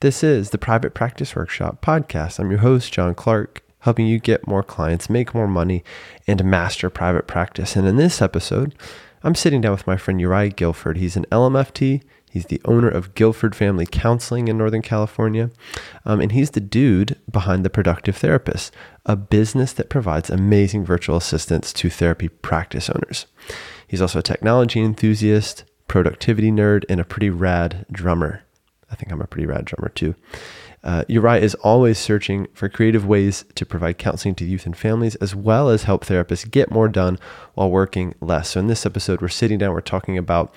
This is the Private Practice Workshop podcast. I'm your host, John Clark, helping you get more clients, make more money, and master private practice. And in this episode, I'm sitting down with my friend Uriah Guilford. He's an LMFT. He's the owner of Guilford Family Counseling in Northern California. Um, and he's the dude behind The Productive Therapist, a business that provides amazing virtual assistance to therapy practice owners. He's also a technology enthusiast, productivity nerd, and a pretty rad drummer. I think I'm a pretty rad drummer too. Uh, Uriah is always searching for creative ways to provide counseling to youth and families, as well as help therapists get more done while working less. So, in this episode, we're sitting down, we're talking about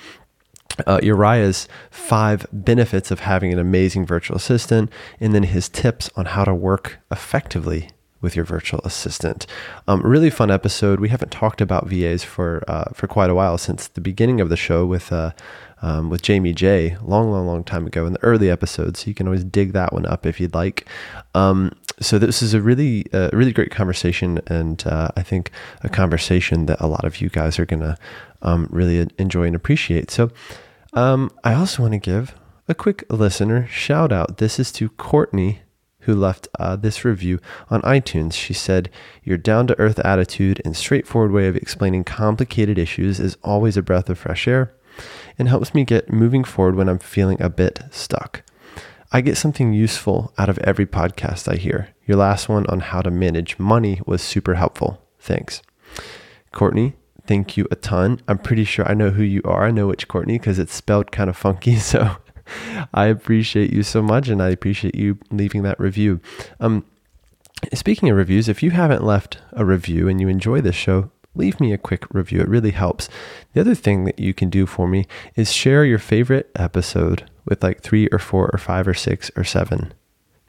uh, Uriah's five benefits of having an amazing virtual assistant, and then his tips on how to work effectively with your virtual assistant. Um, really fun episode. We haven't talked about VAs for uh, for quite a while since the beginning of the show with uh, um, with Jamie J. Long, long, long time ago in the early episodes. So you can always dig that one up if you'd like. Um, so this is a really, uh, really great conversation, and uh, I think a conversation that a lot of you guys are gonna um, really enjoy and appreciate. So um, I also want to give a quick listener shout out. This is to Courtney who left uh, this review on iTunes. She said, Your down to earth attitude and straightforward way of explaining complicated issues is always a breath of fresh air and helps me get moving forward when I'm feeling a bit stuck. I get something useful out of every podcast I hear. Your last one on how to manage money was super helpful. Thanks. Courtney, thank you a ton. I'm pretty sure I know who you are. I know which Courtney because it's spelled kind of funky. So I appreciate you so much and I appreciate you leaving that review. Um, speaking of reviews, if you haven't left a review and you enjoy this show, leave me a quick review. It really helps. The other thing that you can do for me is share your favorite episode with like three or four or five or six or seven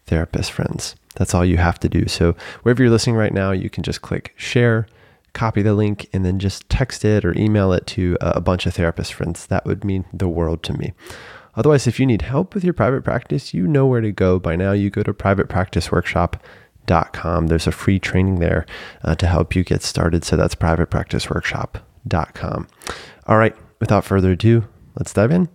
therapist friends. That's all you have to do. So, wherever you're listening right now, you can just click share, copy the link, and then just text it or email it to uh, a bunch of therapist friends. That would mean the world to me. Otherwise, if you need help with your private practice, you know where to go by now. You go to privatepracticeworkshop.com. There's a free training there uh, to help you get started. So that's privatepracticeworkshop.com. All right, without further ado, let's dive in.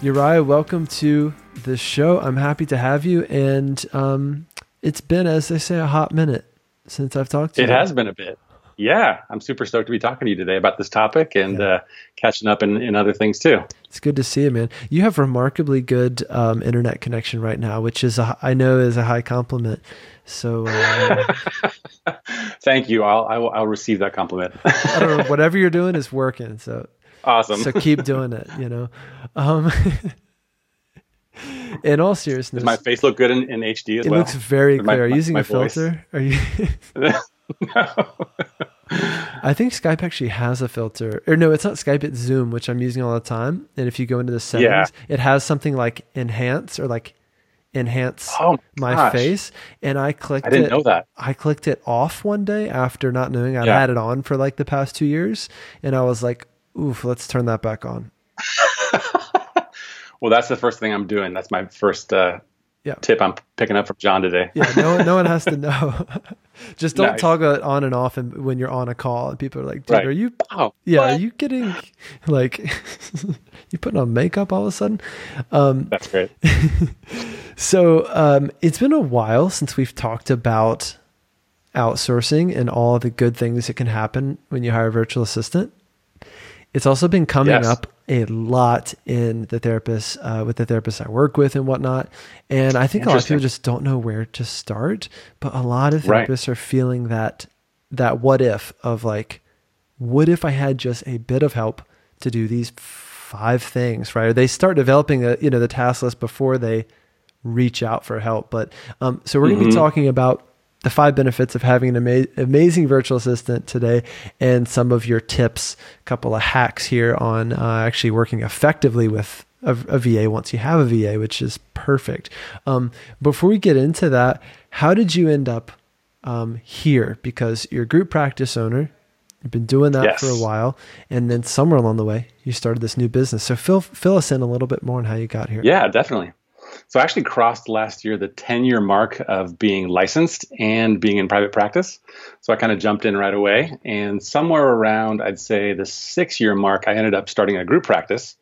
Uriah, welcome to the show. I'm happy to have you. And um, it's been, as they say, a hot minute since I've talked to it you. It has been a bit. Yeah, I'm super stoked to be talking to you today about this topic and yeah. uh, catching up in, in other things too. It's good to see you, man. You have remarkably good um, internet connection right now, which is a, I know is a high compliment. So, uh, thank you. I'll, I will, I'll receive that compliment. I don't know. Whatever you're doing is working. So awesome. So keep doing it. You know. Um, in all seriousness, does my face look good in, in HD as it well? It looks very clear. Are you using a filter? Are you? no. I think Skype actually has a filter. Or no, it's not Skype, it's Zoom, which I'm using all the time. And if you go into the settings, yeah. it has something like enhance or like enhance oh my, my face. And I clicked I didn't it, know that. I clicked it off one day after not knowing I Yeah. had it on for like the past two years. And I was like, oof, let's turn that back on. well, that's the first thing I'm doing. That's my first uh, Yeah. tip I'm picking up from John today. Yeah, no one, no one has to know. Just don't Nice. toggle it on and off and when you're on a call and people are like, dude, Right. are you Oh, yeah, what? are you getting like you putting on makeup all of a sudden? Um That's great. so um it's been a while since we've talked about outsourcing and all the good things that can happen when you hire a virtual assistant. It's also been coming Yes. up a lot in the therapists, uh, with the therapists I work with and whatnot. And I think a lot of people just don't know where to start. But a lot of Right. therapists are feeling that that what if of like, what if I had just a bit of help to do these five things, right? Or they start developing a you know the task list before they reach out for help. But um, so we're going to be talking about the five benefits of having an ama- amazing virtual assistant today and some of your tips, a couple of hacks here on uh, actually working effectively with a, a VA once you have a VA, which is perfect. Um, before we get into that, how did you end up um, here? Because you're a group practice owner, You've been doing that yes. for a while, and then somewhere along the way, you started this new business. So fill fill us in a little bit more on how you got here. Yeah, definitely. So I actually crossed last year the 10 year mark of being licensed and being in private practice. So I kind of jumped in right away. And somewhere around, I'd say the six year mark, I ended up starting a group practice,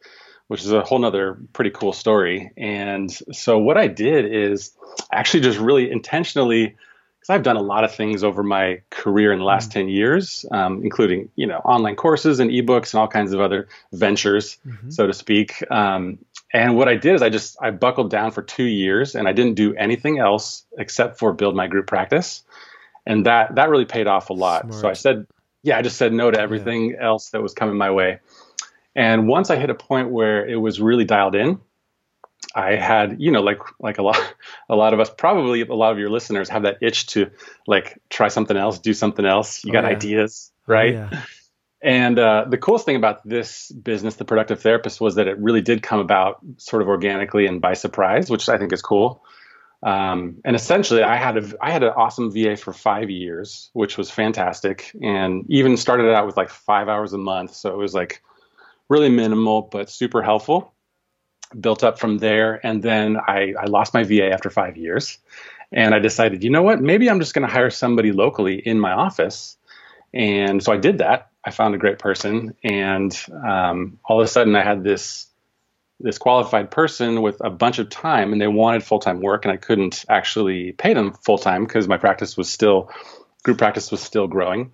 which is a whole nother pretty cool story. And so what I did is actually just really intentionally because I've done a lot of things over my career in the last mm-hmm. 10 years, um, including, you know, online courses and ebooks and all kinds of other ventures, mm-hmm. so to speak. Um, and what I did is I just, I buckled down for two years and I didn't do anything else except for build my group practice. And that, that really paid off a lot. Smart. So I said, yeah, I just said no to everything yeah. else that was coming my way. And once I hit a point where it was really dialed in, I had, you know, like like a lot a lot of us, probably a lot of your listeners have that itch to like try something else, do something else. You oh, got yeah. ideas, oh, right? Oh, yeah. And uh, the coolest thing about this business, the productive therapist, was that it really did come about sort of organically and by surprise, which I think is cool. Um, and essentially, I had a I had an awesome VA for five years, which was fantastic, and even started out with like five hours a month, so it was like really minimal but super helpful built up from there. And then I, I lost my VA after five years. And I decided, you know what? Maybe I'm just going to hire somebody locally in my office. And so I did that. I found a great person, and um, all of a sudden I had this this qualified person with a bunch of time, and they wanted full time work, and I couldn't actually pay them full time because my practice was still group practice was still growing.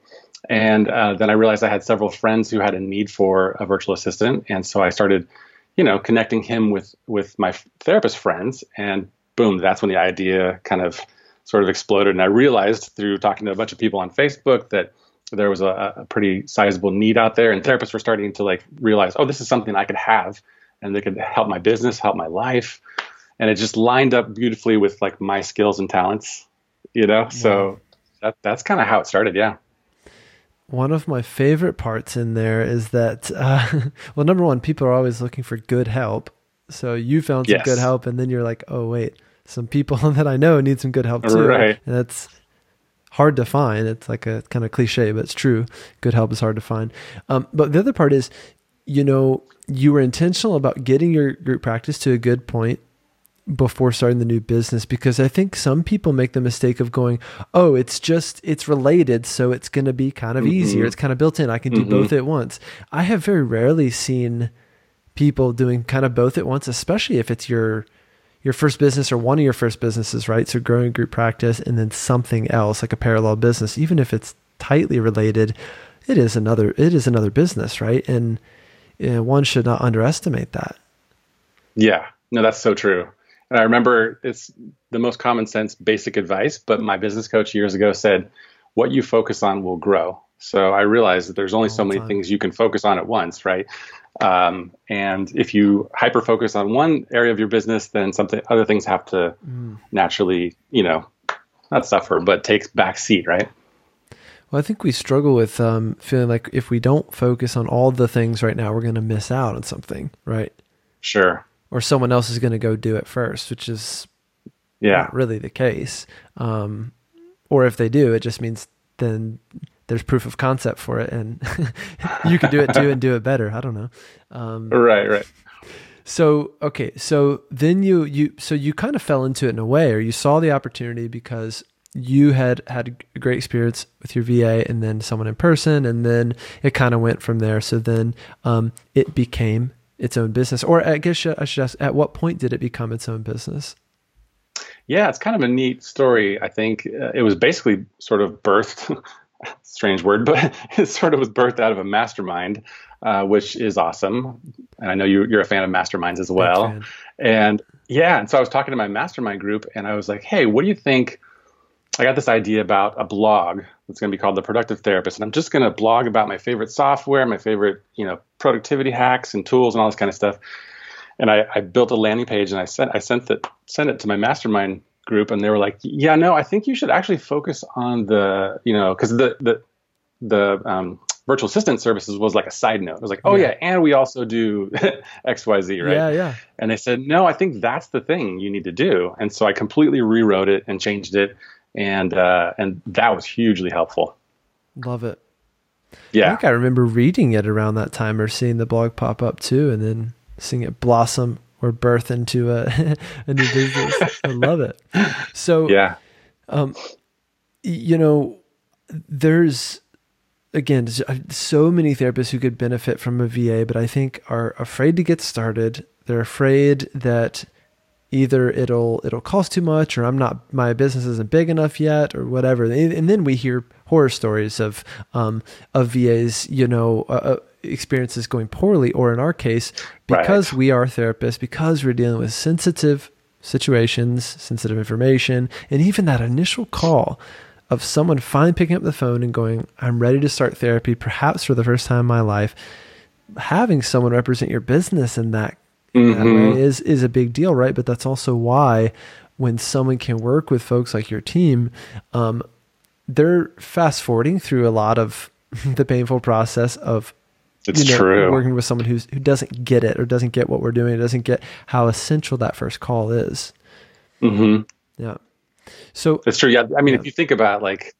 And uh, then I realized I had several friends who had a need for a virtual assistant, and so I started you know, connecting him with with my therapist friends, and boom, that's when the idea kind of sort of exploded. And I realized through talking to a bunch of people on Facebook that there was a, a pretty sizable need out there, and therapists were starting to like realize, oh, this is something I could have, and they could help my business, help my life, and it just lined up beautifully with like my skills and talents, you know. So that that's kind of how it started, yeah. One of my favorite parts in there is that, uh, well, number one, people are always looking for good help. So you found some yes. good help, and then you're like, oh, wait, some people that I know need some good help too. Right. And that's hard to find. It's like a kind of cliche, but it's true. Good help is hard to find. Um, but the other part is, you know, you were intentional about getting your group practice to a good point before starting the new business because I think some people make the mistake of going, oh, it's just, it's related. So it's going to be kind of mm-hmm. easier. It's kind of built in. I can do mm-hmm. both at once. I have very rarely seen people doing kind of both at once, especially if it's your, your first business or one of your first businesses, right? So growing group practice and then something else like a parallel business, even if it's tightly related, it is another, it is another business, right? And you know, one should not underestimate that. Yeah, no, that's so true. And I remember it's the most common sense basic advice, but my business coach years ago said, what you focus on will grow. So I realized that there's only so many things you can focus on at once, right? Um, and if you hyper focus on one area of your business, then something other things have to mm. naturally, you know, not suffer, but take back seat, right? Well, I think we struggle with um, feeling like if we don't focus on all the things right now, we're going to miss out on something, right? Sure or someone else is going to go do it first, which is yeah not really the case. Um, or if they do, it just means then there's proof of concept for it, and you could do it too and do it better. I don't know. Um, right, right. So okay, so then you you so you kind of fell into it in a way, or you saw the opportunity because you had had a great experience with your VA and then someone in person, and then it kind of went from there. So then um, it became its own business? Or I guess I should ask, at what point did it become its own business? Yeah, it's kind of a neat story. I think uh, it was basically sort of birthed, strange word, but it sort of was birthed out of a mastermind, uh, which is awesome. And I know you, you're a fan of masterminds as well. And yeah, and so I was talking to my mastermind group and I was like, hey, what do you think? I got this idea about a blog that's going to be called The Productive Therapist, and I'm just going to blog about my favorite software, my favorite you know productivity hacks and tools and all this kind of stuff. And I, I built a landing page and I sent I sent it sent it to my mastermind group, and they were like, "Yeah, no, I think you should actually focus on the you know because the the the um, virtual assistant services was like a side note. It was like, oh yeah, yeah and we also do X Y Z, right? Yeah, yeah. And they said, no, I think that's the thing you need to do. And so I completely rewrote it and changed it and uh, and that was hugely helpful. Love it. Yeah. I think I remember reading it around that time or seeing the blog pop up too, and then seeing it blossom or birth into a, a new business. I love it. So, yeah. Um, you know, there's again so many therapists who could benefit from a VA, but I think are afraid to get started. They're afraid that either it'll it'll cost too much or I'm not my business isn't big enough yet or whatever. And then we hear horror stories of um, of VAs, you know, uh, uh, experiences going poorly, or in our case, because right. we are therapists, because we're dealing with sensitive situations, sensitive information, and even that initial call of someone finally picking up the phone and going, I'm ready to start therapy, perhaps for the first time in my life. Having someone represent your business in that, mm-hmm. that way is is a big deal, right? But that's also why when someone can work with folks like your team, um, they're fast forwarding through a lot of the painful process of it's you know, true. working with someone who's who doesn't get it or doesn't get what we're doing, doesn't get how essential that first call is. Mm-hmm. Yeah. So it's true. Yeah. I mean, yeah. if you think about like,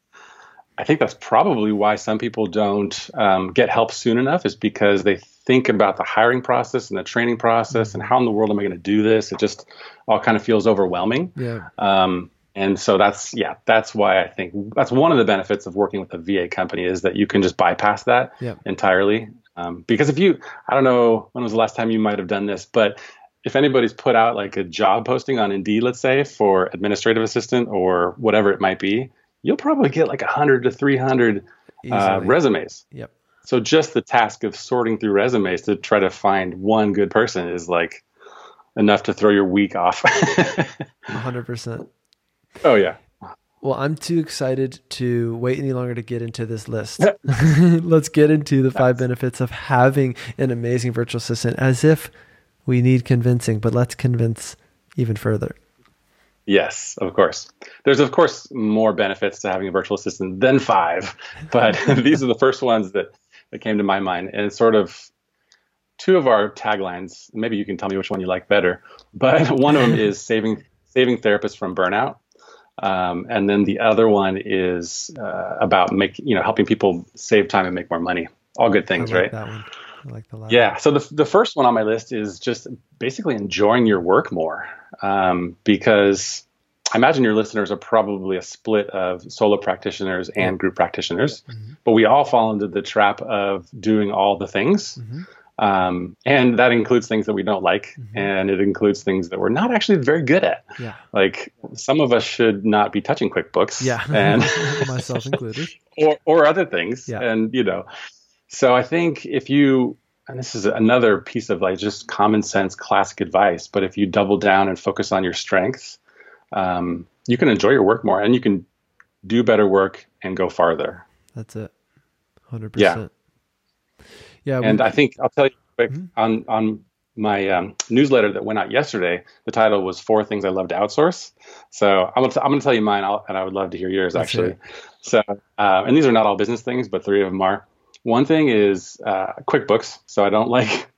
I think that's probably why some people don't um, get help soon enough is because they think about the hiring process and the training process mm-hmm. and how in the world am I going to do this? It just all kind of feels overwhelming. Yeah. Um, and so that's yeah, that's why I think that's one of the benefits of working with a VA company is that you can just bypass that yeah. entirely. Um, because if you, I don't know when was the last time you might have done this, but if anybody's put out like a job posting on Indeed, let's say for administrative assistant or whatever it might be, you'll probably get like 100 to 300 uh, resumes. Yep. So just the task of sorting through resumes to try to find one good person is like enough to throw your week off. 100%. Oh yeah. Well, I'm too excited to wait any longer to get into this list. Let's get into the five benefits of having an amazing virtual assistant as if we need convincing, but let's convince even further. Yes, of course. There's, of course, more benefits to having a virtual assistant than five, but these are the first ones that, that came to my mind. And it's sort of two of our taglines. Maybe you can tell me which one you like better, but one of them is saving saving therapists from burnout. Um, and then the other one is uh, about make you know helping people save time and make more money. All good things, like right? That one. I like the yeah. So the the first one on my list is just basically enjoying your work more, um, because I imagine your listeners are probably a split of solo practitioners and group practitioners, mm-hmm. but we all fall into the trap of doing all the things. Mm-hmm. Um, and that includes things that we don't like, mm-hmm. and it includes things that we're not actually very good at. Yeah. Like some of us should not be touching QuickBooks. Yeah. And myself included. Or or other things. Yeah. And you know, so I think if you and this is another piece of like just common sense classic advice, but if you double down and focus on your strengths, um, you can enjoy your work more and you can do better work and go farther. That's it. 100%. Yeah. Yeah, and we, I think I'll tell you quick mm-hmm. on on my um, newsletter that went out yesterday. The title was Four Things I Love to Outsource. So I'm gonna, t- I'm gonna tell you mine, I'll, and I would love to hear yours actually. So, uh, and these are not all business things, but three of them are. One thing is uh, QuickBooks. So I don't like.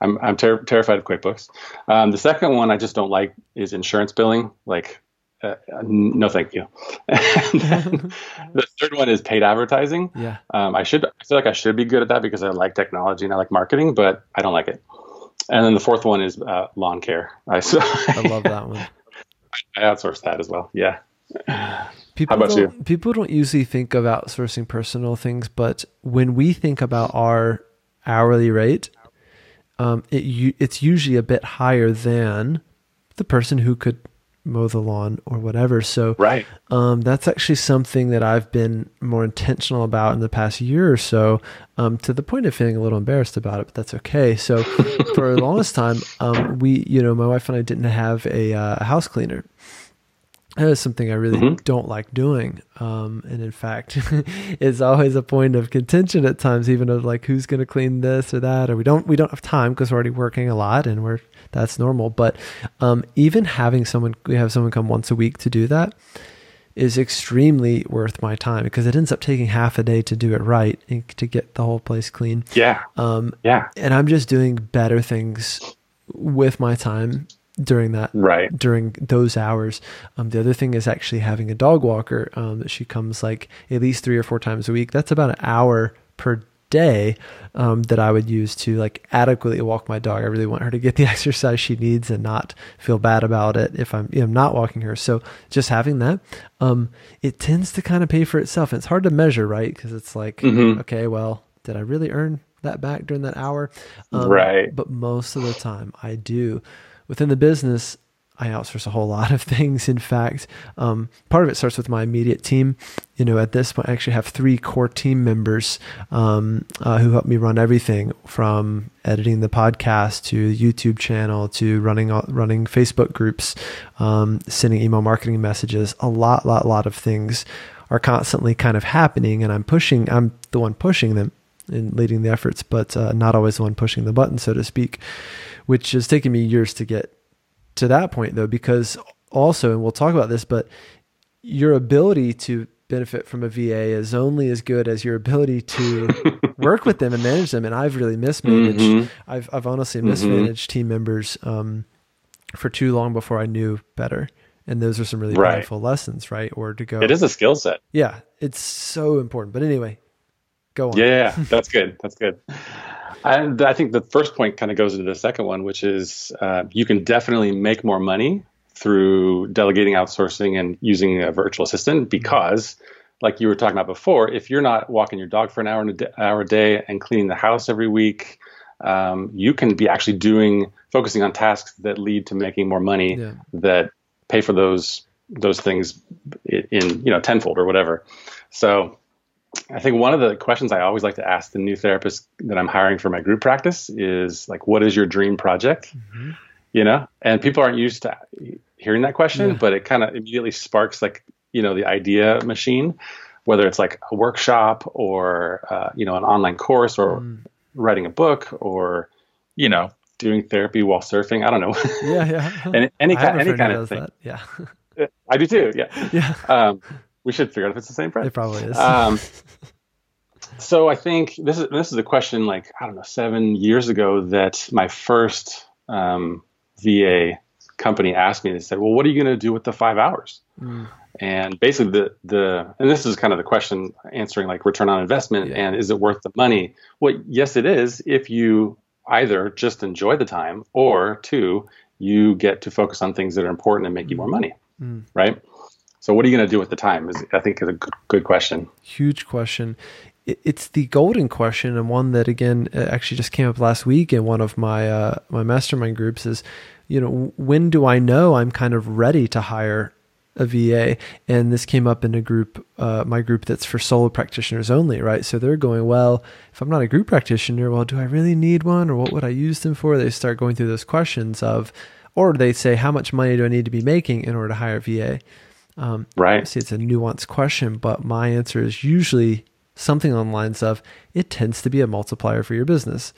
I'm I'm ter- terrified of QuickBooks. Um, the second one I just don't like is insurance billing. Like uh, no thank you. the third one is paid advertising. Yeah. Um, I should, I feel like I should be good at that because I like technology and I like marketing, but I don't like it. And then the fourth one is uh, lawn care. I, so I love that one. I outsource that as well. Yeah. People How about don't, you? People don't usually think of outsourcing personal things, but when we think about our hourly rate, um, it it's usually a bit higher than the person who could mow the lawn or whatever. So right. um, that's actually something that I've been more intentional about in the past year or so, um, to the point of feeling a little embarrassed about it, but that's okay. So for the longest time, um, we, you know, my wife and I didn't have a, uh, a house cleaner. That is something I really mm-hmm. don't like doing. Um, and in fact, it's always a point of contention at times, even of like, who's going to clean this or that, or we don't, we don't have time because we're already working a lot and we're that's normal. But um, even having someone, we have someone come once a week to do that is extremely worth my time because it ends up taking half a day to do it right and to get the whole place clean. Yeah. Um, yeah. And I'm just doing better things with my time during that right during those hours um, the other thing is actually having a dog walker um, that she comes like at least three or four times a week that's about an hour per day um, that I would use to like adequately walk my dog. I really want her to get the exercise she needs and not feel bad about it if I'm you know, not walking her. So just having that, um, it tends to kind of pay for itself. And it's hard to measure, right? Because it's like, mm-hmm. okay, well, did I really earn that back during that hour? Um, right. But most of the time, I do. Within the business, I outsource a whole lot of things. In fact, um, part of it starts with my immediate team. You know, at this point, I actually have three core team members um, uh, who help me run everything from editing the podcast to YouTube channel to running running Facebook groups, um, sending email marketing messages. A lot, lot, lot of things are constantly kind of happening, and I'm pushing. I'm the one pushing them and leading the efforts, but uh, not always the one pushing the button, so to speak. Which has taken me years to get to that point though, because also, and we'll talk about this, but your ability to benefit from a VA is only as good as your ability to work with them and manage them. And I've really mismanaged. Mm-hmm. I've I've honestly mm-hmm. mismanaged mm-hmm. team members um, for too long before I knew better. And those are some really right. powerful lessons, right? Or to go. It is a skill set. Yeah, it's so important. But anyway, go on. Yeah, that's good. That's good. And I think the first point kind of goes into the second one, which is uh, you can definitely make more money through delegating, outsourcing, and using a virtual assistant because, like you were talking about before, if you're not walking your dog for an hour, a day, hour a day and cleaning the house every week, um, you can be actually doing focusing on tasks that lead to making more money yeah. that pay for those those things in, in you know tenfold or whatever. So I think one of the questions I always like to ask the new therapists that I'm hiring for my group practice is like, what is your dream project? Mm-hmm. You know, and people aren't used to hearing that question, yeah. but it kind of immediately sparks like, you know, the idea machine, whether it's like a workshop or, uh, you know, an online course or mm. writing a book or, you know, doing therapy while surfing. I don't know. Yeah. Yeah. and any, kind, any kind of thing. That. Yeah. I do too. Yeah. Yeah. Um, we should figure out if it's the same friend. It probably is. Um, so I think this is this is a question like I don't know seven years ago that my first um, VA company asked me. They said, "Well, what are you going to do with the five hours?" Mm. And basically, the the and this is kind of the question answering like return on investment yeah. and is it worth the money? Well, yes, it is if you either just enjoy the time or two you get to focus on things that are important and make mm. you more money, mm. right? So what are you going to do with the time? Is I think is a good question. Huge question. It's the golden question, and one that again actually just came up last week in one of my uh, my mastermind groups. Is you know when do I know I'm kind of ready to hire a VA? And this came up in a group, uh, my group that's for solo practitioners only, right? So they're going, well, if I'm not a group practitioner, well, do I really need one, or what would I use them for? They start going through those questions of, or they say, how much money do I need to be making in order to hire a VA? Um, right. See, it's a nuanced question, but my answer is usually something on the lines of it tends to be a multiplier for your business.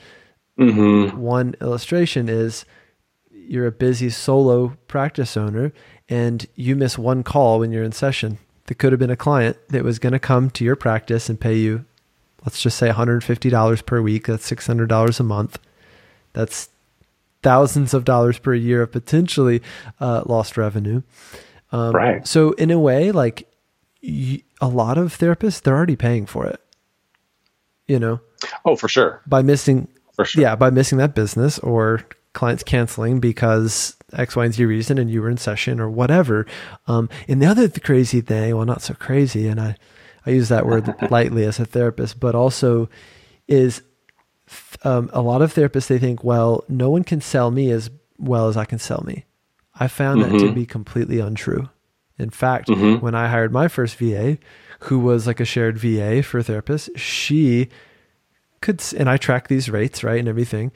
Mm-hmm. One illustration is you're a busy solo practice owner and you miss one call when you're in session. That could have been a client that was going to come to your practice and pay you, let's just say $150 per week. That's $600 a month. That's thousands of dollars per year of potentially uh, lost revenue. Um, right. So in a way, like y- a lot of therapists, they're already paying for it. You know. Oh, for sure. By missing. For sure. Yeah, by missing that business or clients canceling because X, Y, and Z reason, and you were in session or whatever. Um, and the other crazy thing, well, not so crazy, and I, I use that word lightly as a therapist, but also is um, a lot of therapists they think, well, no one can sell me as well as I can sell me. I found mm-hmm. that to mm-hmm. be completely untrue. In fact, mm-hmm. when I hired my first VA, who was like a shared VA for therapists, she could, and I track these rates, right, and everything.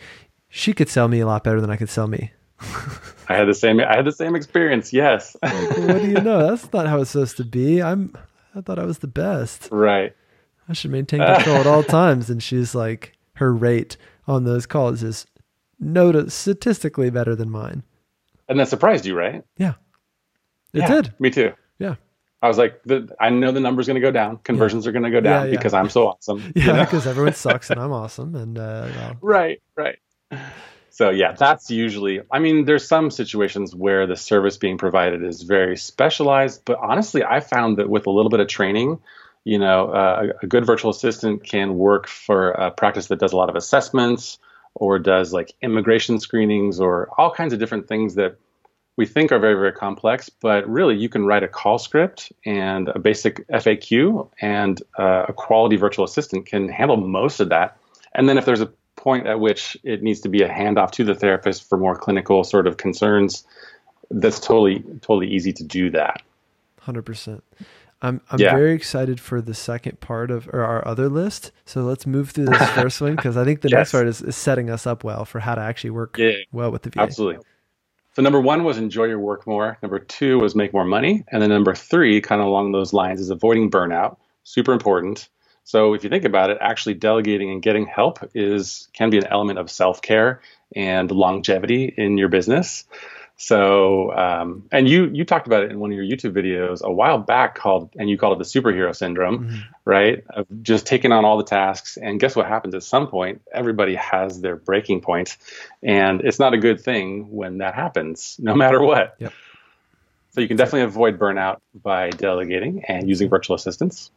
She could sell me a lot better than I could sell me. I had the same. I had the same experience. Yes. like, what do you know? That's not how it's supposed to be. I'm. I thought I was the best. Right. I should maintain control at all times. And she's like, her rate on those calls is notice statistically better than mine. And that surprised you, right? Yeah. It yeah, did. Me too. Yeah. I was like, the, I know the number's going to go down. Conversions yeah. are going to go down yeah, because I'm so awesome. Yeah, because you know? everyone sucks and I'm awesome. And uh, well. right, right. So yeah, that's usually. I mean, there's some situations where the service being provided is very specialized, but honestly, I found that with a little bit of training, you know, uh, a good virtual assistant can work for a practice that does a lot of assessments or does like immigration screenings or all kinds of different things that we think are very, very complex, but really you can write a call script and a basic FAQ, and uh, a quality virtual assistant can handle most of that. And then if there's a point at which it needs to be a handoff to the therapist for more clinical sort of concerns, that's totally, totally easy to do that. 100%. I'm I'm yeah. very excited for the second part of or our other list. So let's move through this first one because I think the yes. next part is, is, setting us up well for how to actually work yeah, well with the VA. Absolutely. So number one was enjoy your work more. Number two was make more money, and then number three, kind of along those lines, is avoiding burnout. Super important. So if you think about it, actually delegating and getting help is can be an element of self care and longevity in your business. So, um, and you you talked about it in one of your YouTube videos a while back, called and you called it the superhero syndrome, mm-hmm. right? Of just taking on all the tasks, and guess what happens at some point? Everybody has their breaking point, and it's not a good thing when that happens, no matter what. Yep. So you can definitely avoid burnout by delegating and using virtual assistants.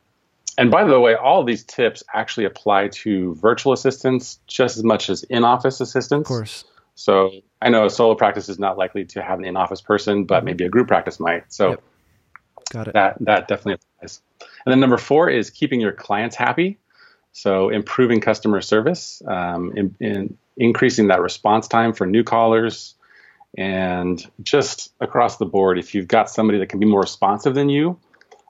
And by the way, all of these tips actually apply to virtual assistants just as much as in-office assistants. Of course. So I know a solo practice is not likely to have an in-office person, but maybe a group practice might. So yep. Got it. that that definitely applies. And then number four is keeping your clients happy. So improving customer service, um, in, in increasing that response time for new callers, and just across the board, if you've got somebody that can be more responsive than you,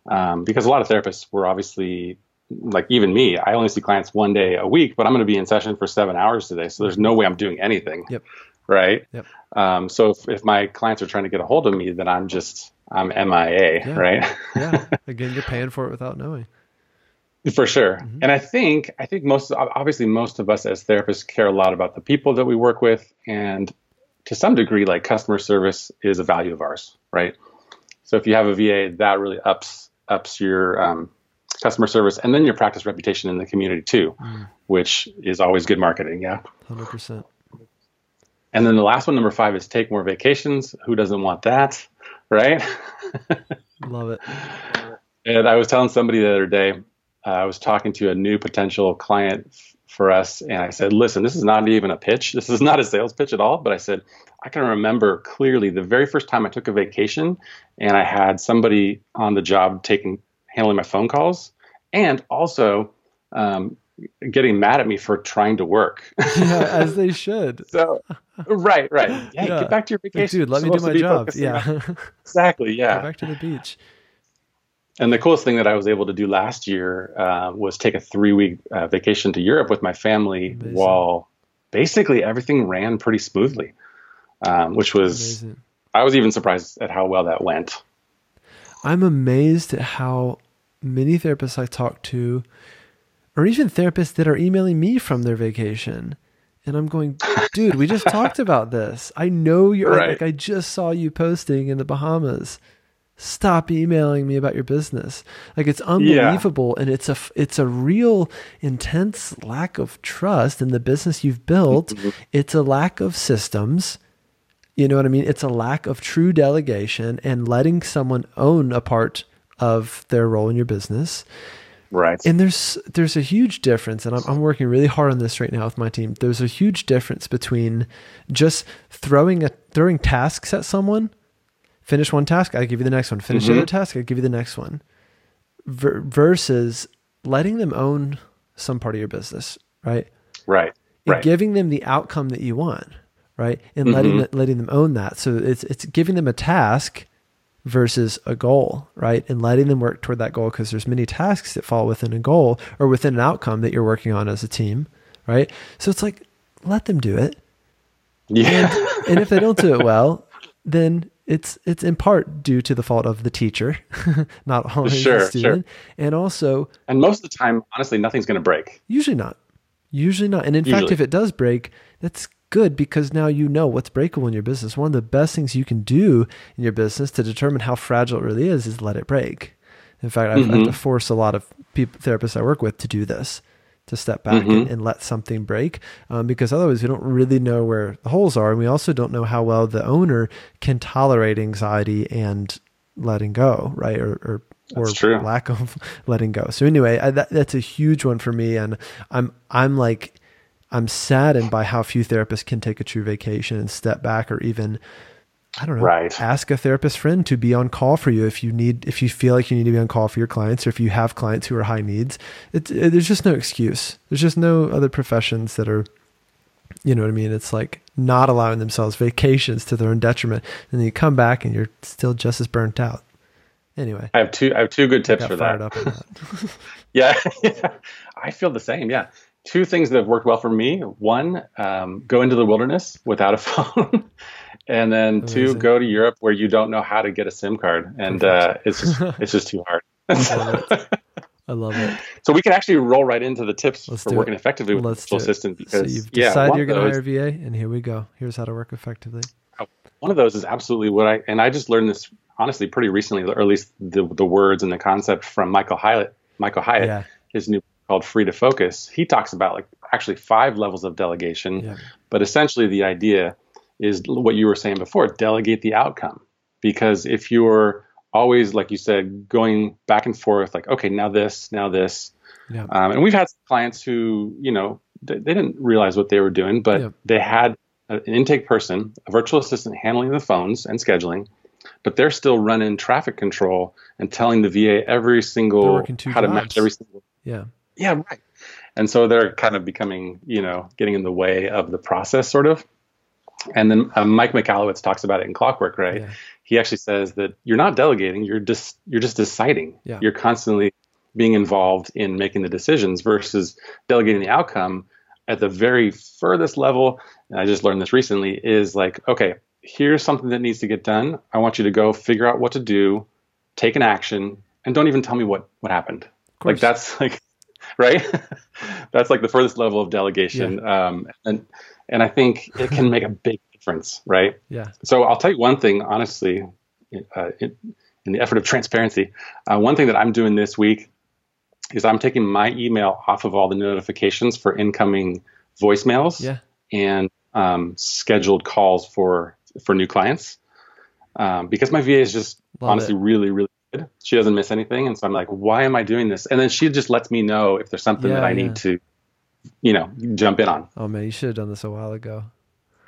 um, because a lot of therapists were obviously like even me, I only see clients one day a week, but I'm going to be in session for seven hours today. So there's no way I'm doing anything. Yep. Right. Yep. Um, so if, if my clients are trying to get a hold of me, then I'm just, I'm MIA. Yeah. Right. yeah. Again, you're paying for it without knowing. For sure. Mm-hmm. And I think, I think most, obviously most of us as therapists care a lot about the people that we work with. And to some degree, like customer service is a value of ours. Right. So if you have a VA, that really ups, ups your, um, customer service, and then your practice reputation in the community too, mm. which is always good marketing. Yeah. 100%. And then the last one, number five, is take more vacations. Who doesn't want that? Right? Love it. And I was telling somebody the other day, uh, I was talking to a new potential client for us, and I said, Listen, this is not even a pitch. This is not a sales pitch at all. But I said, I can remember clearly the very first time I took a vacation and I had somebody on the job taking handling my phone calls, and also um, getting mad at me for trying to work. yeah, as they should. So, right, right. Hey, yeah. get back to your vacation. Dude, let me do my job. Yeah. exactly. Yeah. Go back to the beach. And the coolest thing that I was able to do last year uh, was take a three week uh, vacation to Europe with my family Amazing. while basically everything ran pretty smoothly, um, which was, Amazing. I was even surprised at how well that went. I'm amazed at how many therapists I talk to, or even therapists that are emailing me from their vacation. And I'm going, dude, we just talked about this. I know you're right. like, I just saw you posting in the Bahamas. Stop emailing me about your business. Like it's unbelievable, yeah. and it's a it's a real intense lack of trust in the business you've built. Mm-hmm. It's a lack of systems you know what I mean? It's a lack of true delegation and letting someone own a part of their role in your business. Right. And there's there's a huge difference, and I'm, I'm working really hard on this right now with my team. There's a huge difference between just throwing a throwing tasks at someone. Finish one task, I give you the next one. Finish mm-hmm. the other task, I give you the next one. versus letting them own some part of your business, right? Right. And right. giving them the outcome that you want right? And mm-hmm. letting letting them own that. So it's it's giving them a task versus a goal, right? And letting them work toward that goal because there's many tasks that fall within a goal or within an outcome that you're working on as a team, right? So it's like let them do it. Yeah. And, and if they don't do it well, then it's it's in part due to the fault of the teacher, not always sure, the student, sure. and also and most of the time, honestly, nothing's going to break. Usually not. Usually not. And in usually. fact, if it does break, that's good because now you know what's breakable in your business. One of the best things you can do in your business to determine how fragile it really is is let it break. In fact, I've, mm-hmm. I have to force a lot of people, therapists I work with to do this, to step back mm-hmm. and, and, let something break, um, because otherwise we don't really know where the holes are, and we also don't know how well the owner can tolerate anxiety and letting go, right? Or, or or lack of letting go. So anyway, I, that, that's a huge one for me, and I'm I'm like I'm saddened by how few therapists can take a true vacation and step back, or even I don't know, Right. ask a therapist friend to be on call for you if you need if you feel like you need to be on call for your clients, or if you have clients who are high needs. It's it, there's just no excuse. There's just no other professions that are you know what I mean? It's like not allowing themselves vacations to their own detriment. And then you come back and you're still just as burnt out. Anyway, I have two. I have two good tips for that. that. Yeah, I feel the same. Yeah, two things that have worked well for me. One, um, go into the wilderness without a phone, and then two, go to Europe where you don't know how to get a SIM card, and uh, it's just it's just too hard. I love it. so we can actually roll right into the tips Let's for working it. effectively with Let's a virtual do it. assistant. So Because you've decided one you're going to hire a VA, and here we go. Here's how to work effectively. one of those is absolutely what I and I just learned this honestly pretty recently, or at least the the words and the concept from Michael Hyatt. Michael Hyatt, Yeah. his new called Free to Focus. He talks about like actually five levels of delegation, Yeah. but essentially the idea is what you were saying before: delegate the outcome. Because if you're always, like you said, going back and forth, like okay, now this, now this, Yeah. um, and we've had clients who, you know, they, they didn't realize what they were doing, but Yeah. they had an intake person, a virtual assistant handling the phones and scheduling, but they're still running traffic control and telling the VA every single how to match every single. Yeah. Yeah, right. And so they're kind of becoming, you know, getting in the way of the process, sort of. And then uh, Mike Michalowicz talks about it in Clockwork, right? Yeah. He actually says that you're not delegating; you're just you're just deciding. Yeah. You're constantly being involved in making the decisions versus delegating the outcome at the very furthest level. And I just learned this recently is like, okay, here's something that needs to get done. I want you to go figure out what to do, take an action, and don't even tell me what what happened. Like that's like right. that's like the furthest level of delegation. Um, and and I think it can make a big difference, right? Yeah. So I'll tell you one thing, honestly, uh, in, in the effort of transparency, uh, one thing that I'm doing this week is I'm taking my email off of all the notifications for incoming voicemails Yeah. and um, scheduled calls for for new clients um, because my VA is just Love honestly it. really really good. She doesn't miss anything, and so I'm like, why am I doing this? And then she just lets me know if there's something that I yeah. need to, you know, jump in on. Oh man, you should have done this a while ago.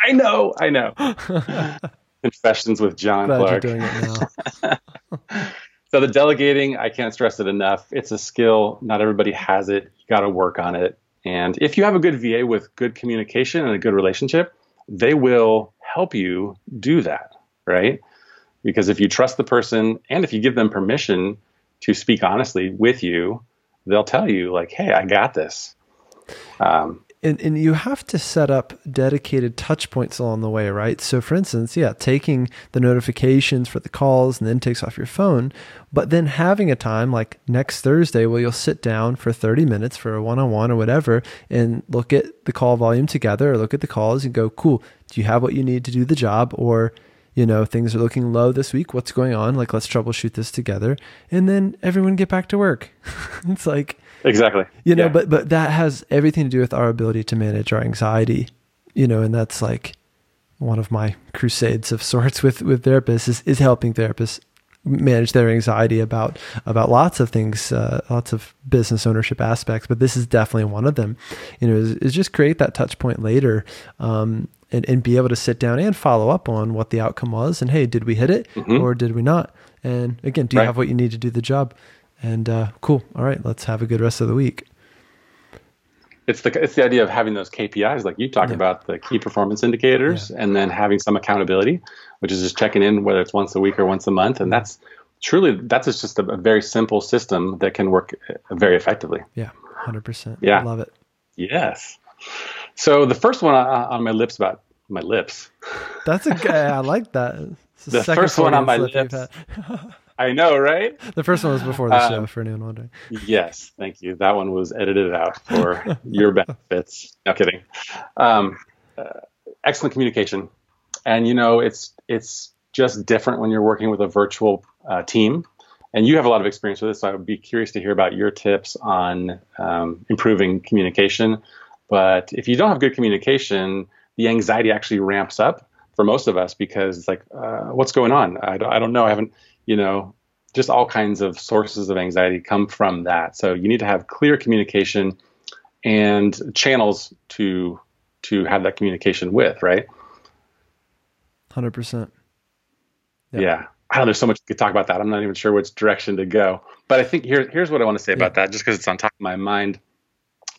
I know, I know. Confessions with John Glad Clark. you're doing it now. So the delegating, I can't stress it enough. It's a skill. Not everybody has it. You got to work on it. And if you have a good VA with good communication and a good relationship, they will help you do that, right? Because if you trust the person and if you give them permission to speak honestly with you, they'll tell you like, "Hey, I got this." Um, and, and you have to set up dedicated touch points along the way, right? So, for instance, yeah, taking the notifications for the calls and the intakes off your phone, but then having a time like next Thursday where you'll sit down for 30 minutes for a one on one or whatever and look at the call volume together or look at the calls and go, cool, do you have what you need to do the job? Or, you know, things are looking low this week. What's going on? Like, let's troubleshoot this together. And then everyone get back to work. it's like, exactly. you know Yeah. but but that has everything to do with our ability to manage our anxiety you know and that's like one of my crusades of sorts with with therapists is, is helping therapists manage their anxiety about about lots of things uh, lots of business ownership aspects but this is definitely one of them you know is, is just create that touch point later um, and, and be able to sit down and follow up on what the outcome was and hey did we hit it Mhm. or did we not and again do you Right. have what you need to do the job and uh, cool all right let's have a good rest of the week it's the it's the idea of having those KPIs, like you talk Yeah. about the key performance indicators, and then having some accountability, which is just checking in whether it's once a week or once a month, and that's truly that's just a, a very simple system that can work uh, very effectively. Yeah, hundred percent. Yeah. love it. Yes. So the first one on, my lips about my lips. That's a good. I like that. The second first one on my lips. I know, right? The first one was before the Um, show, for anyone wondering. Yes, thank you. That one was edited out for your benefits. No kidding. Um, uh, excellent communication, and you know it's it's just different when you're working with a virtual uh, team. And you have a lot of experience with this, so I would be curious to hear about your tips on um, improving communication. But if you don't have good communication, the anxiety actually ramps up for most of us because it's like, uh, what's going on? I don't, I don't know. I haven't, you know, just all kinds of sources of anxiety come from that. So you need to have clear communication and channels to to have that communication with, right? Hundred percent. Yeah. I don't know. There's so much we could talk about that. I'm not even sure which direction to go. But I think here, here's what I want to say about that, just because it's on top of my mind.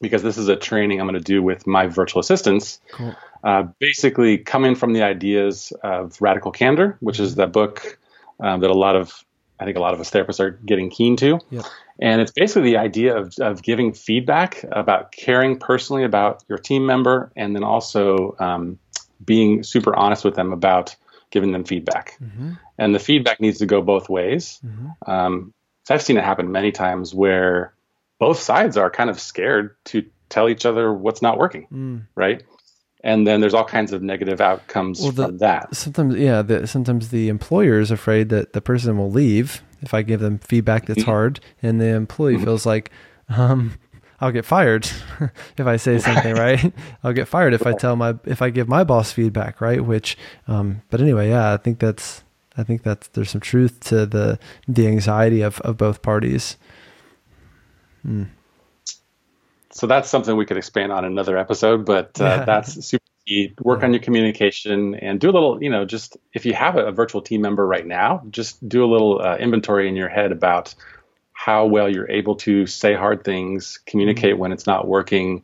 Because this is a training I'm going to do with my virtual assistants. Cool. Uh, basically, coming from the ideas of radical candor, which is the book um, that a lot of I think a lot of us therapists are getting keen to. Yep. And it's basically the idea of, of giving feedback about caring personally about your team member and then also um, being super honest with them about giving them feedback. Mm-hmm. And the feedback needs to go both ways. Mm-hmm. Um, so I've seen it happen many times where both sides are kind of scared to tell each other what's not working, mm. right? and then there's all kinds of negative outcomes well, the, from that. Sometimes, yeah, the, sometimes the employer is afraid that the person will leave if I give them feedback that's mm-hmm. hard, and the employee mm-hmm. feels like, um, I'll get fired if I say something, right? I'll get fired if I tell my if I give my boss feedback, right? Which, um, but anyway, yeah, I think that's I think that's there's some truth to the the anxiety of of both parties. Mm so that's something we could expand on another episode, but uh, yeah. that's super key. Work on your communication and do a little, you know, just if you have a, a virtual team member right now, just do a little uh, inventory in your head about how well you're able to say hard things, communicate mm-hmm. when it's not working,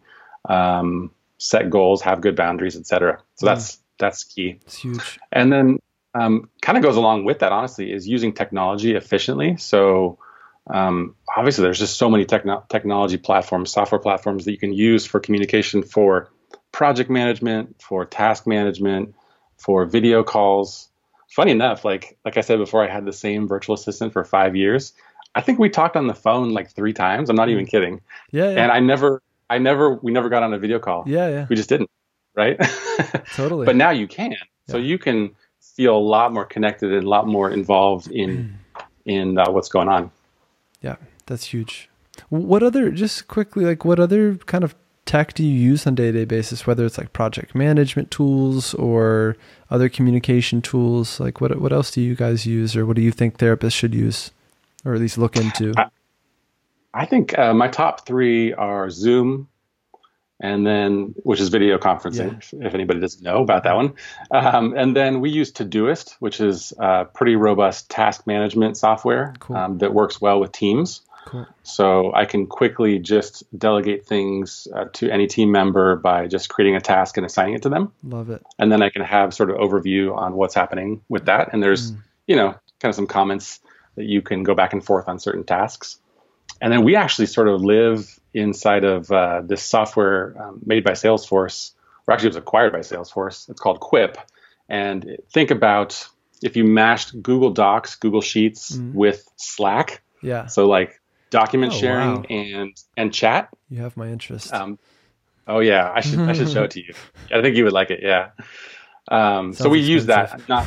um, set goals, have good boundaries, etc. So mm-hmm. that's that's key. It's huge. And then um, kind of goes along with that, honestly, is using technology efficiently. So um, obviously there's just so many techno- technology platforms, software platforms that you can use for communication for project management, for task management, for video calls. Funny enough, like like I said before, I had the same virtual assistant for five years. I think we talked on the phone like three times. I'm not even mm. kidding. Yeah, yeah. And I never, I never, we never got on a video call. Yeah, yeah. We just didn't, right? totally. but now you can. Yeah. So you can feel a lot more connected and a lot more involved in in uh, what's going on. Yeah, that's huge. What other, just quickly, like what other kind of tech do you use on a day to day basis? Whether it's like project management tools or other communication tools, like what what else do you guys use, or what do you think therapists should use, or at least look into? I, I think uh, my top three are Zoom, and then which is video conferencing. Yeah. If, anybody doesn't know about that one, um, and then we use Todoist, which is a pretty robust task management software cool. um, that works well with teams. Cool. So I can quickly just delegate things uh, to any team member by just creating a task and assigning it to them. Love it. And then I can have sort of overview on what's happening with that. And there's, mm. you know, kind of some comments that you can go back and forth on certain tasks. And then we actually sort of live inside of uh, this software um, made by Salesforce, or actually it was acquired by Salesforce. It's called Quip. And think about if you mashed Google Docs, Google Sheets mm-hmm. with Slack. Yeah. So like document oh, sharing wow. and and chat. You have my interest. Um, oh yeah, I should I should show it to you. I think you would like it. Yeah. Um, so we expensive. use that. Not.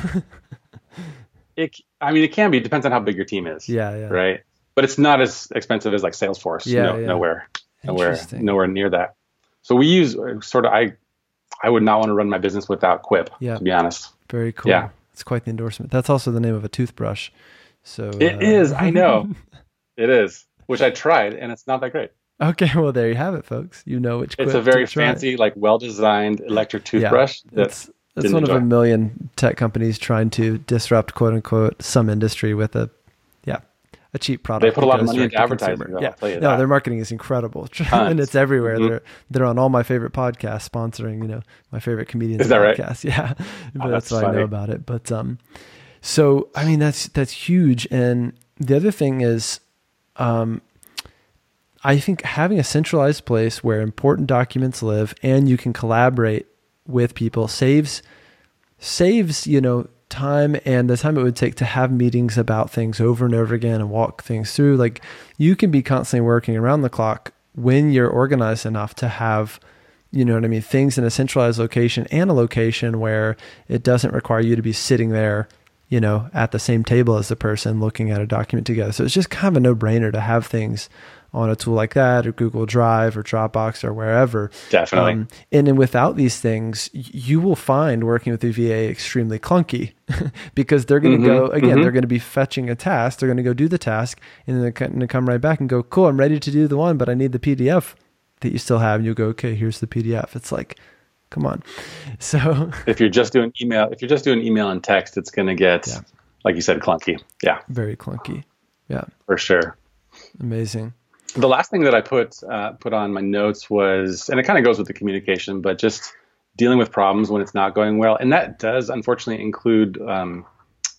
it. I mean, it can be. It depends on how big your team is. Yeah. Yeah. Right but it's not as expensive as like Salesforce. Yeah, no, yeah. nowhere, nowhere, nowhere near that. So we use uh, sort of I, I would not want to run my business without Quip. Yeah. to be honest. Very cool. Yeah, it's quite the endorsement. That's also the name of a toothbrush. So it uh, is. I know. it is. Which I tried, and it's not that great. Okay, well there you have it, folks. You know which. It's a very fancy, like well-designed electric toothbrush. Yeah, it's it's one enjoy. of a million tech companies trying to disrupt, quote unquote, some industry with a a cheap product. They put a lot of money into advertising. Yeah, no, that. their marketing is incredible, and it's everywhere. Mm-hmm. They're they're on all my favorite podcasts, sponsoring you know my favorite comedians. Is that podcasts. right? Yeah, oh, that's, that's what I know about it. But um, so I mean that's that's huge. And the other thing is, um, I think having a centralized place where important documents live and you can collaborate with people saves saves you know time and the time it would take to have meetings about things over and over again and walk things through. Like you can be constantly working around the clock when you're organized enough to have, you know what I mean, things in a centralized location and a location where it doesn't require you to be sitting there, you know, at the same table as the person looking at a document together. So it's just kind of a no brainer to have things on a tool like that or Google Drive or Dropbox or wherever. Definitely. Um, and then without these things, you will find working with the VA extremely clunky because they're going to mm-hmm, go, again, mm-hmm. they're going to be fetching a task. They're going to go do the task and then they're going to come right back and go, cool, I'm ready to do the one, but I need the PDF that you still have. And you go, okay, here's the PDF. It's like, come on. So if you're just doing email, if you're just doing email and text, it's going to get, yeah. like you said, clunky. Yeah. Very clunky. Yeah. For sure. Amazing. The last thing that I put uh, put on my notes was, and it kind of goes with the communication, but just dealing with problems when it's not going well, and that does unfortunately include, um,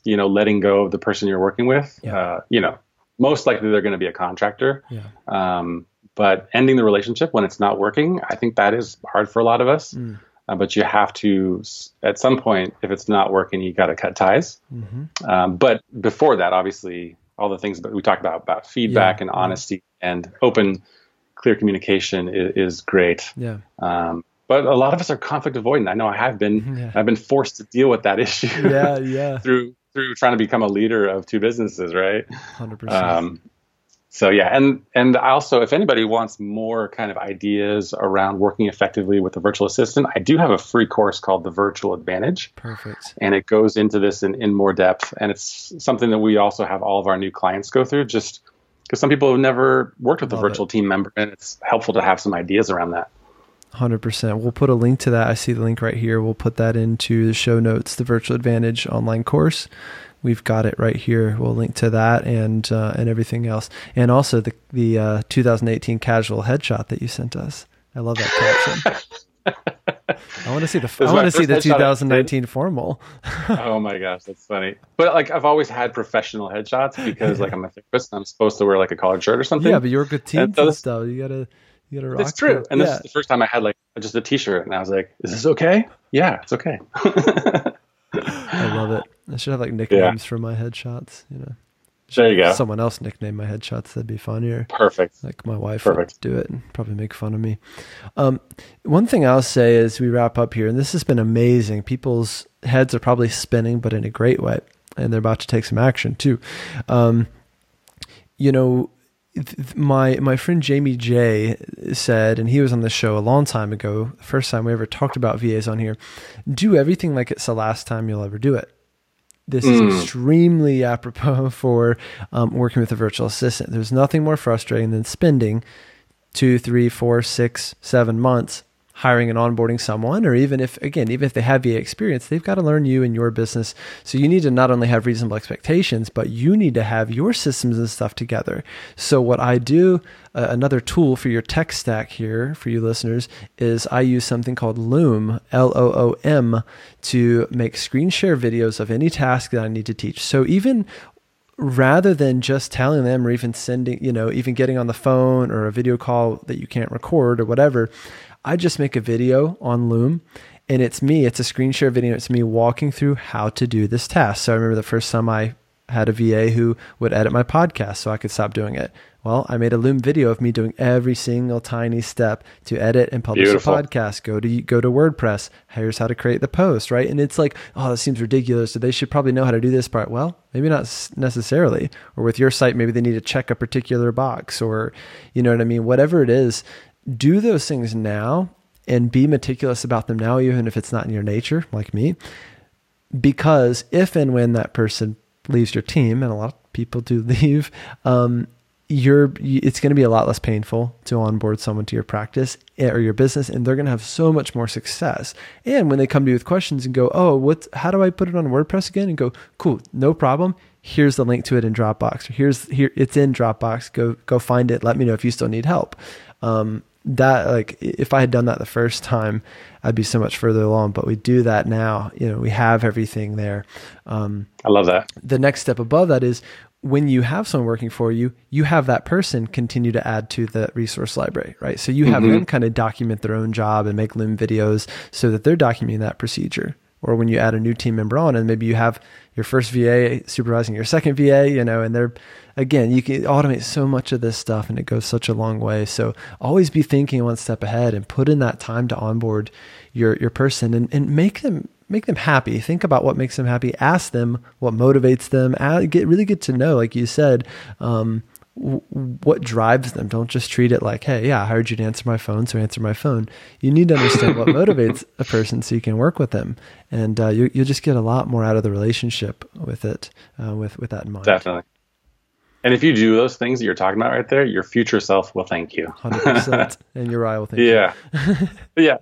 you know, letting go of the person you're working with. Yeah. Uh, you know, most likely they're going to be a contractor. Yeah. Um, but ending the relationship when it's not working, I think that is hard for a lot of us. Mm. Uh, but you have to, at some point, if it's not working, you got to cut ties. Mm-hmm. Um, but before that, obviously, all the things that we talked about about feedback yeah. and honesty and open, clear communication is, is great. Yeah. Um, but a lot of us are conflict avoidant. I know I have been. Yeah. I've been forced to deal with that issue. Yeah, yeah. through through trying to become a leader of two businesses, right? Hundred um, percent so yeah, and and also if anybody wants more kind of ideas around working effectively with a virtual assistant, I do have a free course called the Virtual Advantage. Perfect. And it goes into this in, in more depth, and it's something that we also have all of our new clients go through, just because some people have never worked with Love a virtual it. team member, and it's helpful to have some ideas around that. 100%. We'll put a link to that. I see the link right here. We'll put that into the show notes, the Virtual Advantage online course we've got it right here. We'll link to that and uh, and everything else, and also the the uh, 2018 casual headshot that you sent us. I love that caption. I want to see the I want to see the 2019 formal. oh my gosh, that's funny. But like I've always had professional headshots because like I'm a therapist and I'm supposed to wear like a collared shirt or something. Yeah, but you're a good team and stuff. You gotta you gotta rock. It's true. And yeah. this is the first time I had like just a t-shirt and I was like, is this okay? Yeah, it's okay. I love it. I should have like nicknames yeah. for my headshots. You know, there you go. Someone else nickname my headshots. That'd be funnier. Perfect. Like my wife Perfect. would do it and probably make fun of me. Um, one thing I'll say as we wrap up here, and this has been amazing. People's heads are probably spinning, but in a great way, and they're about to take some action too. Um, you know, my my friend Jamie J said, and he was on the show a long time ago, the first time we ever talked about VAs on here. Do everything like it's the last time you'll ever do it. This mm. is extremely apropos for um, working with a virtual assistant. There's nothing more frustrating than spending two, three, four, six, seven months hiring and onboarding someone, or even if, again, even if they have VA experience, they've got to learn you and your business. So you need to not only have reasonable expectations, but you need to have your systems and stuff together. So what I do, uh, another tool for your tech stack here for you listeners is I use something called Loom, L O O M, to make screen share videos of any task that I need to teach. So even rather than just telling them or even sending, you know, even getting on the phone or a video call that you can't record or whatever, I just make a video on Loom and it's me, it's a screen share video. It's me walking through how to do this task. So I remember the first time I had a VA who would edit my podcast so I could stop doing it. Well, I made a Loom video of me doing every single tiny step to edit and publish Beautiful. a podcast. Go to go to WordPress. Here's how to create the post, right? And it's like, oh, that seems ridiculous. So they should probably know how to do this part. Well, maybe not necessarily. Or with your site, maybe they need to check a particular box, or you know what I mean. Whatever it is, do those things now and be meticulous about them now, even if it's not in your nature, like me. Because if and when that person leaves your team, and a lot of people do leave, um, you're it's going to be a lot less painful to onboard someone to your practice eh, or your business and they're going to have so much more success. And when they come to you with questions and go oh what how do i put it on wordpress again? and go cool no problem. Here's the link to it in dropbox. Here's here it's in dropbox. Go go find it. Let me know if you still need help. Um, that like if I had done that the first time, I'd be so much further along. But we do that now. You know, we have everything there. Um, I love that. The next step above that is when you have someone working for you, you have that person continue to add to the resource library, right? So you have mm-hmm. them kind of document their own job and make Loom videos so that they're documenting that procedure. Or when you add a new team member on, and maybe you have your first VA supervising your second VA, you know, and they're again, you can automate so much of this stuff and it goes such a long way. So always be thinking one step ahead and put in that time to onboard your your person and, and make them make them happy. Think about what makes them happy. Ask them what motivates them. Get really get to know, like you said, um, what drives them. Don't just treat it like, hey, yeah, I hired you to answer my phone, so answer my phone. You need to understand what motivates a person so you can work with them, and uh, you, will just get a lot more out of the relationship with it, uh, with with that in mind. Definitely. And if you do those things that you're talking about right there, your future self will thank you. 100%. and Uriah will thank yeah. you. Yeah, yeah.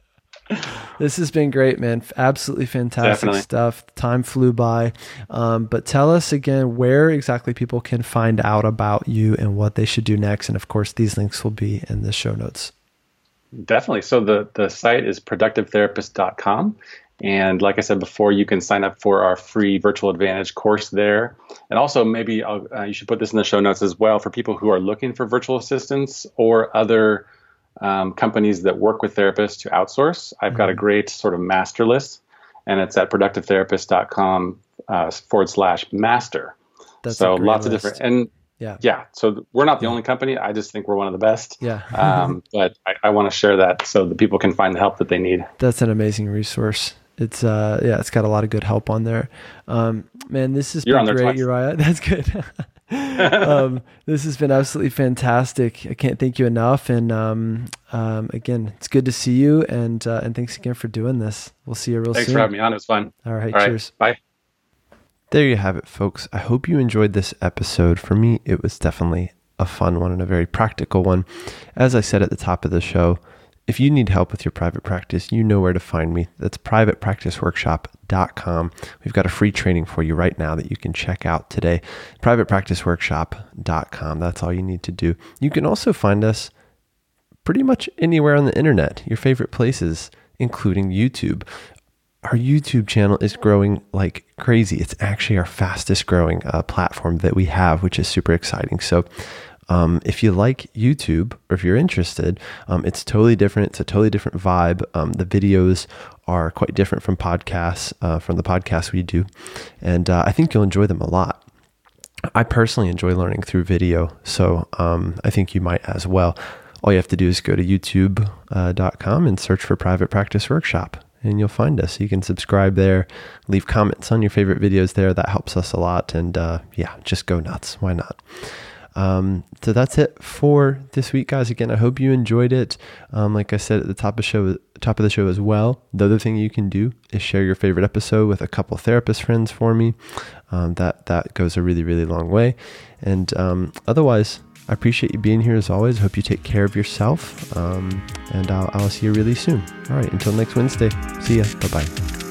This has been great, man. Absolutely fantastic Definitely. stuff. Time flew by. Um, but tell us again where exactly people can find out about you and what they should do next. And of course, these links will be in the show notes. Definitely. So the, the site is productivetherapist.com. And like I said before, you can sign up for our free Virtual Advantage course there. And also, maybe uh, you should put this in the show notes as well for people who are looking for virtual assistants or other um, companies that work with therapists to outsource. I've mm-hmm. got a mm-hmm. great sort of master list, and it's at productivetherapist.com uh, forward slash master. That's so lots list. of different and yeah yeah. So we're not the yeah. only company. I just think we're one of the best. Yeah. um, but I, I want to share that so that people can find the help that they need. That's an amazing resource. It's uh yeah, it's got a lot of good help on there. Um, man, this is great, Uriah. That's good. um, this has been absolutely fantastic. I can't thank you enough. And um, um, again, it's good to see you. And uh, and thanks again for doing this. We'll see you real thanks soon. Thanks for having me on. It was fun. All right. All cheers. Right, bye. There you have it, folks. I hope you enjoyed this episode. For me, it was definitely a fun one and a very practical one. As I said at the top of the show, if you need help with your private practice, you know where to find me. That's privatepracticeworkshop.com. We've got a free training for you right now that you can check out today. Privatepracticeworkshop.com. That's all you need to do. You can also find us pretty much anywhere on the internet, your favorite places, including YouTube. Our YouTube channel is growing like crazy. It's actually our fastest growing uh, platform that we have, which is super exciting. So, um, if you like YouTube or if you're interested, um, it's totally different. It's a totally different vibe. Um, the videos are quite different from podcasts, uh, from the podcasts we do. And uh, I think you'll enjoy them a lot. I personally enjoy learning through video, so um, I think you might as well. All you have to do is go to youtube.com uh, and search for Private Practice Workshop, and you'll find us. You can subscribe there, leave comments on your favorite videos there. That helps us a lot. And uh, yeah, just go nuts. Why not? Um, so that's it for this week, guys. Again, I hope you enjoyed it. Um, like I said at the top of show, top of the show as well. The other thing you can do is share your favorite episode with a couple therapist friends for me. Um, that that goes a really really long way. And um, otherwise, I appreciate you being here as always. Hope you take care of yourself. Um, and I'll, I'll see you really soon. All right, until next Wednesday. See ya. Bye bye.